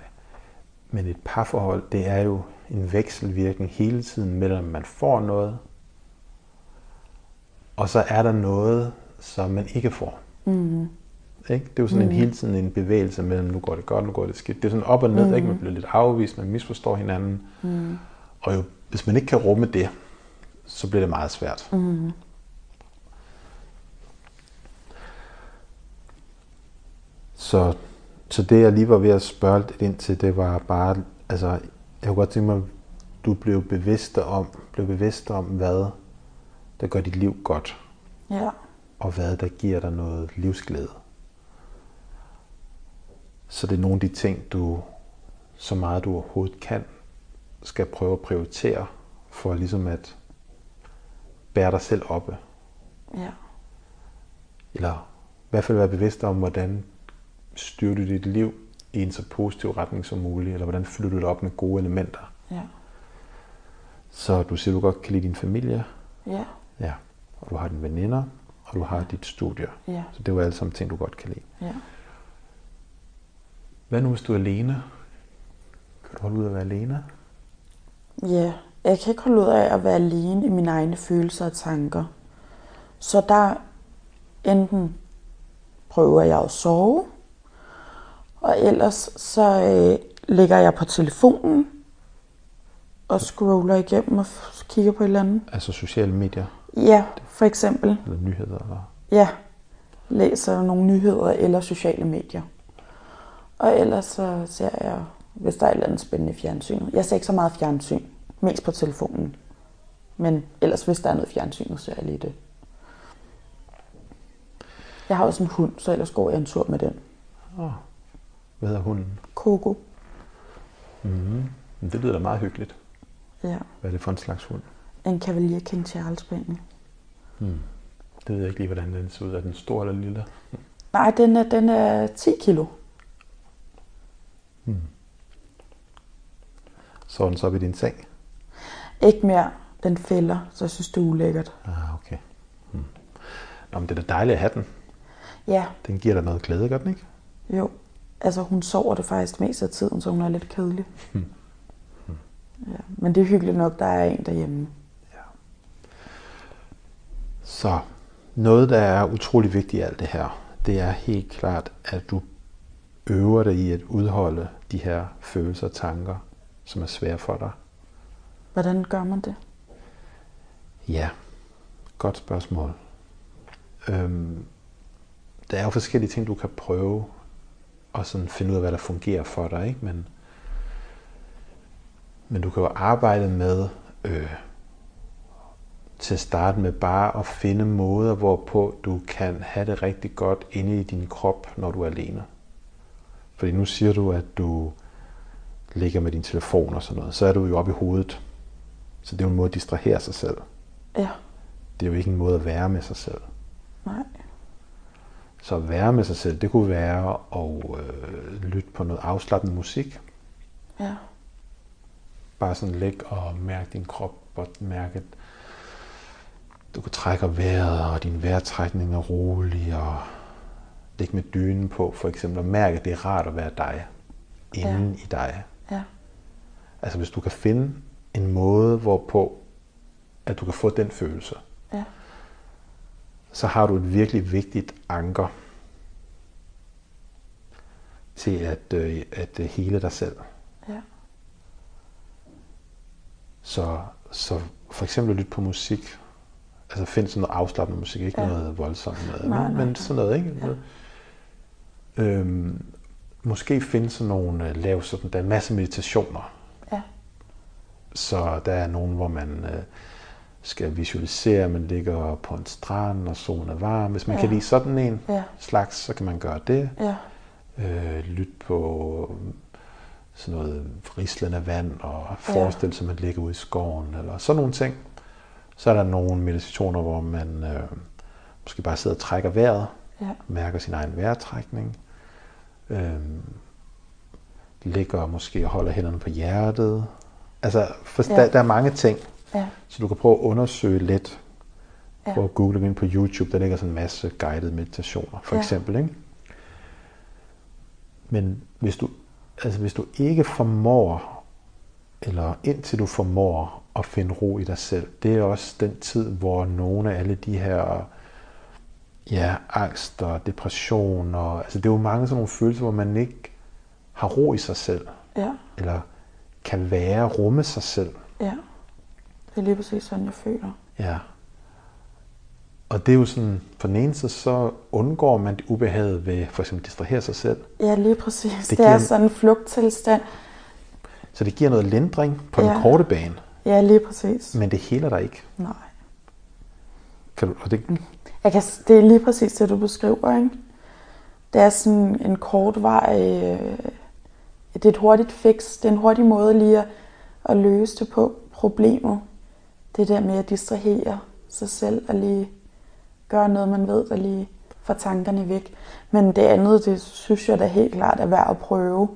Men et parforhold, det er jo en vekselvirkning hele tiden mellem, man får noget, og så er der noget, som man ikke får. Mm. Ikke? Det er jo sådan mm. en hele tiden en bevægelse mellem, nu går det godt, nu går det skidt. Det er sådan op og ned, mm. ikke? man bliver lidt afvist, man misforstår hinanden. Mm. Og jo, hvis man ikke kan rumme det, så bliver det meget svært. Mm. Så, så det jeg lige var ved at spørge lidt ind til, det var bare, altså, jeg kunne godt tænke mig, du blev bevidst om, blev bevidst om, hvad der gør dit liv godt. Ja. Og hvad der giver dig noget livsglæde. Så det er nogle af de ting, du så meget du overhovedet kan, skal prøve at prioritere, for ligesom at bære dig selv oppe. Ja. Eller i hvert fald være bevidst om, hvordan styrer du dit liv i en så positiv retning som muligt, eller hvordan fylder du det op med gode elementer. Ja. Så du siger, du godt kan lide din familie. Ja. Ja. Og du har dine veninder, og du har dit studie. Ja. Så det er jo alle sammen ting, du godt kan lide. Ja. Hvad nu, hvis du er alene? Kan du holde ud at være alene? Ja, jeg kan ikke holde ud af at være alene i mine egne følelser og tanker. Så der enten prøver jeg at sove, og ellers så øh, ligger jeg på telefonen og scroller igennem og kigger på et eller andet. Altså sociale medier? Ja, for eksempel. Eller nyheder? Eller? Ja, læser nogle nyheder eller sociale medier. Og ellers så ser jeg, hvis der er et eller andet spændende fjernsynet. Jeg ser ikke så meget fjernsyn, mest på telefonen. Men ellers, hvis der er noget fjernsyn, så ser jeg lige det. Jeg har også en hund, så ellers går jeg en tur med den. Oh. Hvad hedder hunden? Coco. Mm-hmm. Det lyder da meget hyggeligt. Ja. Hvad er det for en slags hund? En Cavalier King Charles Spaniel. Hmm. Det ved jeg ikke lige, hvordan den ser ud. Er den stor eller lille? Nej, den er, den er 10 kilo. Hmm. Så den så op i din seng? Ikke mere. Den fælder, så jeg synes, det er ulækkert. Ah, okay. Hmm. Nå, men det er da dejligt at have den. Ja. Den giver dig noget glæde, gør den ikke? Jo. Altså, hun sover det faktisk mest af tiden, så hun er lidt kedelig. Hmm. Hmm. Ja. Men det er hyggeligt nok, der er en derhjemme. Ja. Så noget, der er utrolig vigtigt i alt det her, det er helt klart, at du øver dig i at udholde de her følelser og tanker, som er svære for dig. Hvordan gør man det? Ja, godt spørgsmål. Øhm, der er jo forskellige ting, du kan prøve og sådan finde ud af, hvad der fungerer for dig. Ikke? Men, men du kan jo arbejde med øh, til at starte med bare at finde måder, hvorpå du kan have det rigtig godt inde i din krop, når du er alene. Fordi nu siger du, at du ligger med din telefon og sådan noget, så er du jo oppe i hovedet. Så det er jo en måde at distrahere sig selv. Ja. Det er jo ikke en måde at være med sig selv. Nej. Så at være med sig selv, det kunne være at øh, lytte på noget afslappende musik. Ja. Bare sådan ligge og mærke din krop og mærke, at du kan trække vejret, og din vejrtrækning er rolig, og ligge med dynen på, for eksempel, og mærke, at det er rart at være dig, inden ja. i dig. Ja. Altså hvis du kan finde en måde, hvorpå, at du kan få den følelse, ja. så har du et virkelig vigtigt anker til at, øh, at øh, hele dig selv. Ja. Så, så for eksempel lytte på musik, altså find sådan noget afslappende musik, ikke ja. noget voldsomt noget, nej, men, nej, men sådan noget, ikke? Ja. Øhm, måske finde sådan nogle, øh, lave sådan, der er en masse meditationer. Ja. Så der er nogen, hvor man øh, skal visualisere, at man ligger på en strand, og solen er varm. Hvis man Ja. kan lide sådan en Ja. slags, så kan man gøre det. Ja. Øh, lytte på sådan noget rislende vand, og forestille sig, at man ligger ude i skoven, eller sådan nogle ting. Så er der nogle meditationer, hvor man øh, måske bare sidder og trækker vejret, Ja. mærker sin egen vejrtrækning, øh, ligger måske og holder hænderne på hjertet. Altså, for Ja. der, der er mange ting, Ja. så du kan prøve at undersøge lidt. Ja. Prøv at google ind på YouTube, der ligger sådan en masse guidede meditationer, for Ja. eksempel. Ikke? Men hvis du, altså hvis du ikke formår, eller indtil du formår at finde ro i dig selv, det er også den tid, hvor nogle af alle de her ja, angst og depression, og, altså det er jo mange sådan nogle følelser, hvor man ikke har ro i sig selv, Ja. eller kan være, rumme sig selv. Ja. Det er lige præcis sådan, jeg føler. Ja. Og det er jo sådan, på den ene side, så undgår man det ubehaget ved for eksempel at distrahere sig selv. Ja, lige præcis. Det Det, giver er sådan en flugttilstand. Så det giver noget lindring på ja. den korte bane, Ja, lige præcis. men det heler dig ikke. Nej. Kan du, og det, Jeg kan, det er lige præcis det, du beskriver, ikke? Det er sådan en kort vej. Øh, det er et hurtigt fix. Det er en hurtig måde lige at, at løse det på problemet. Det der med at distrahere sig selv og lige gøre noget, man ved, der lige får tankerne væk. Men det andet, det synes jeg da helt klart er værd at prøve.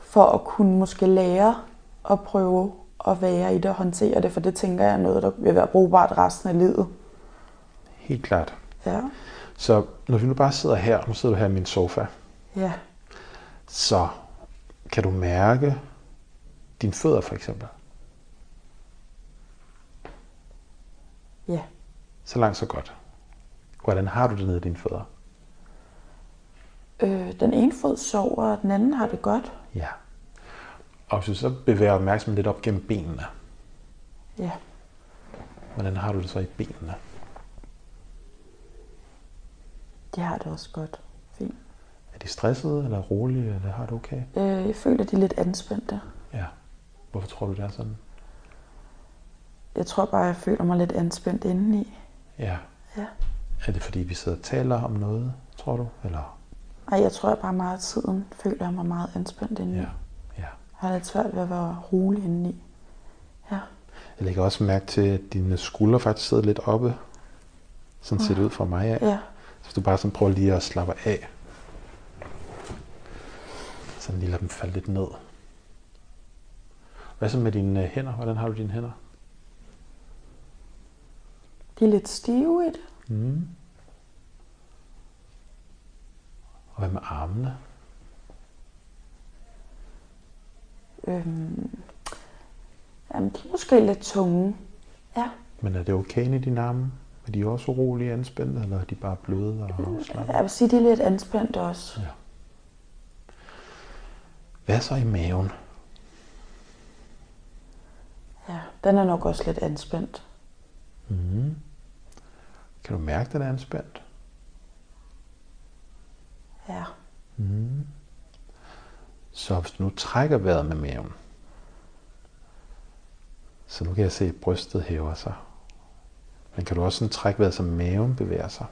For at kunne måske lære at prøve at være i det og håndtere det. For det tænker jeg er noget, der vil være brugbart resten af livet helt klart. Ja. Så når vi nu bare sidder her, nu sidder du her i min sofa, Ja. så kan du mærke dine fødder for eksempel. Ja. Så langt, så godt. Hvordan har du det nede i dine fødder? Øh, den ene fod sover, og den anden har det godt. Ja. Og hvis du så bevæger opmærksomheden lidt op gennem benene, Ja. hvordan har du det så i benene? De har det også godt. Fint. Er de stressede, eller rolige, eller har det okay? Øh, jeg føler, de er lidt anspændte. Ja. Hvorfor tror du, det er sådan? Jeg tror bare, jeg føler mig lidt anspændt indeni. Ja. Ja. Er det fordi, vi sidder og taler om noget, tror du? Eller? Ej, jeg tror jeg bare meget af tiden føler jeg mig meget anspændt indeni. Ja. Jeg ja. har lidt svært ved at være rolig indeni. Ja. Jeg lægger også mærke til, at dine skuldre faktisk sidder lidt oppe. Sådan ser det ud fra mig af. Ja. Hvis du bare sådan prøver lige at slappe af. Sådan lige lade dem falde lidt ned. Hvad så med dine øh, hænder? Hvordan har du dine hænder? De er lidt stive i det. Mm. Og hvad med armene? Øhm, jamen, de er måske lidt tunge. Ja. Men er det okay i dine arme? Er de også urolige anspændte, eller er de bare bløde og afslappede? Jeg vil sige, de er lidt anspændte også. Ja. Hvad så i maven? Ja. Den er nok også lidt anspændt. Mm. Kan du mærke, den er anspændt? Ja. Mm. Så hvis du nu trækker vejret med maven, så nu kan jeg se, at brystet hæver sig. Men kan du også sådan trække vejret, så maven bevæger sig?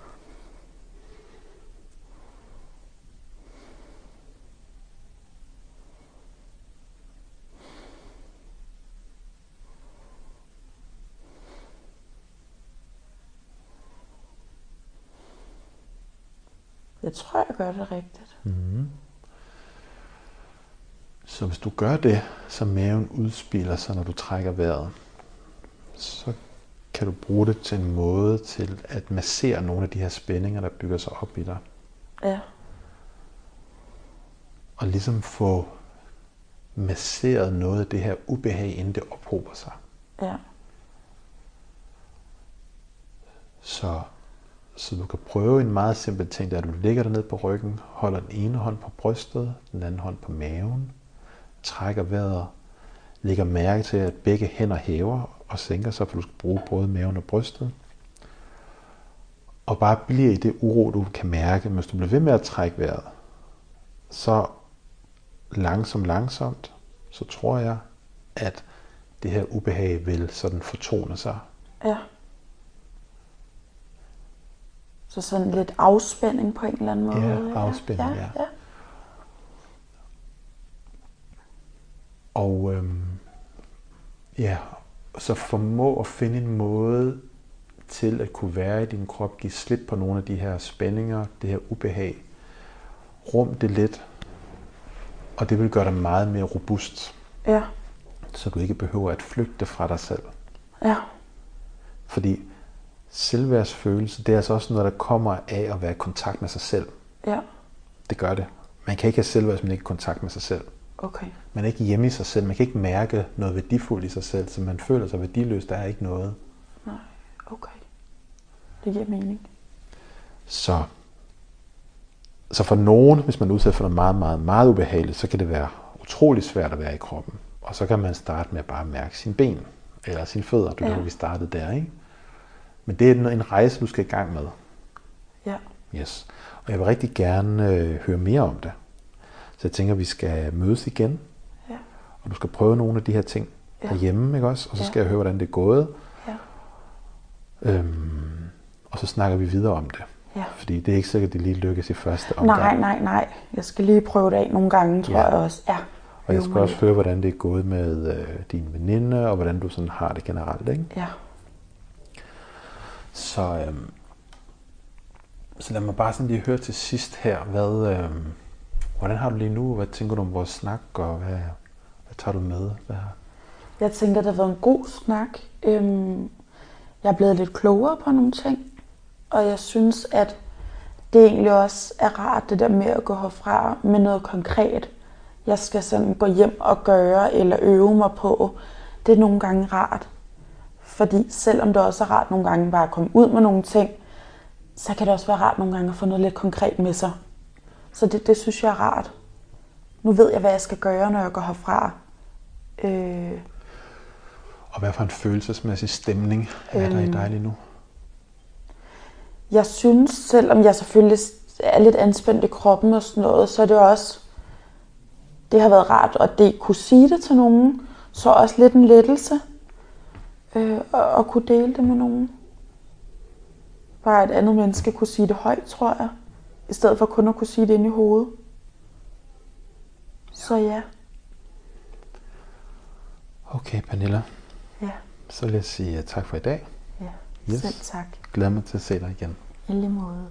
Jeg tror, jeg gør det rigtigt. Mm. Så hvis du gør det, så maven udspiller sig, når du trækker vejret, så kan du bruge det til en måde til at massere nogle af de her spændinger, der bygger sig op i dig. Ja. Og ligesom få masseret noget af det her ubehag, inden det ophober sig. Ja. Så, så du kan prøve en meget simpel ting, der er, at du ligger dig ned på ryggen, holder den ene hånd på brystet, den anden hånd på maven, trækker vejret, lægger mærke til, at begge hænder hæver og sænker sig, for du skal bruge både maven og brystet. Og bare bliver i det uro, du kan mærke, men hvis du bliver ved med at trække vejret, så langsomt, langsomt, så tror jeg, at det her ubehag vil sådan fortone sig. Ja. Så sådan lidt afspænding på en eller anden måde. Ja, afspænding, ja. ja. Og øhm, ja, så formå at finde en måde til at kunne være i din krop, give slip på nogle af de her spændinger, det her ubehag. Rum det lidt, og det vil gøre dig meget mere robust, Ja. så du ikke behøver at flygte fra dig selv. Ja. Fordi selvværdsfølelse, det er altså også noget, der kommer af at være i kontakt med sig selv. Ja. Det gør det. Man kan ikke have selvværd, hvis man ikke er i kontakt med sig selv. Okay. Man er ikke hjemme i sig selv. Man kan ikke mærke noget værdifuldt i sig selv, så man føler sig værdiløs. Der er ikke noget. Nej. Okay. Det giver mening. Så, så for nogen, hvis man er udsat for noget meget, meget, meget ubehageligt, så kan det være utrolig svært at være i kroppen. Og så kan man starte med at bare mærke sine ben eller sine fødder. Det er Ja. vi startede der, ikke? Men det er en rejse, du skal i gang med. Ja. Yes. Og jeg vil rigtig gerne øh, høre mere om det. Så jeg tænker, at vi skal mødes igen, Ja. og du skal prøve nogle af de her ting Ja. ja. derhjemme, ikke også? Og så Ja. skal jeg høre, hvordan det er gået. Ja. Øhm, og så snakker vi videre om det. Ja. Fordi det er ikke sikkert, at det lige lykkes i første omgang. Nej, nej, nej. Jeg skal lige prøve det af nogle gange, tror Ja. jeg også. Ja. Og jeg skal også høre, hvordan det er gået med øh, din veninde, og hvordan du sådan har det generelt, ikke? Ja. Så, øhm, så lad mig bare sådan lige høre til sidst her, hvad, øhm, hvordan har du lige nu? Hvad tænker du om vores snak, og hvad, hvad tager du med? Hvad, Jeg tænker, det har været en god snak. Øhm, jeg er blevet lidt klogere på nogle ting. Og jeg synes, at det egentlig også er rart, det der med at gå herfra med noget konkret. Jeg skal sådan gå hjem og gøre eller øve mig på. Det er nogle gange rart. Fordi selvom det også er rart nogle gange bare at komme ud med nogle ting, så kan det også være rart nogle gange at få noget lidt konkret med sig. Så det, det synes jeg er rart. Nu ved jeg, hvad jeg skal gøre, når jeg går herfra. Øh, og hvad for en følelsesmæssig stemning er der i Øhm. dig lige nu? Jeg synes, selvom jeg selvfølgelig er lidt anspændt i kroppen og sådan noget, så er det også, det har været rart at det kunne sige det til nogen, så også lidt en lettelse øh, at, at kunne dele det med nogen. Bare et andet menneske kunne sige det højt, tror jeg, i stedet for kun at kunne sige det ind i hovedet. Så ja, Okay, Pernilla, ja, så vil jeg sige tak for i dag. ja. Yes. Selv tak. Glæder mig til at se dig igen. I lige måde.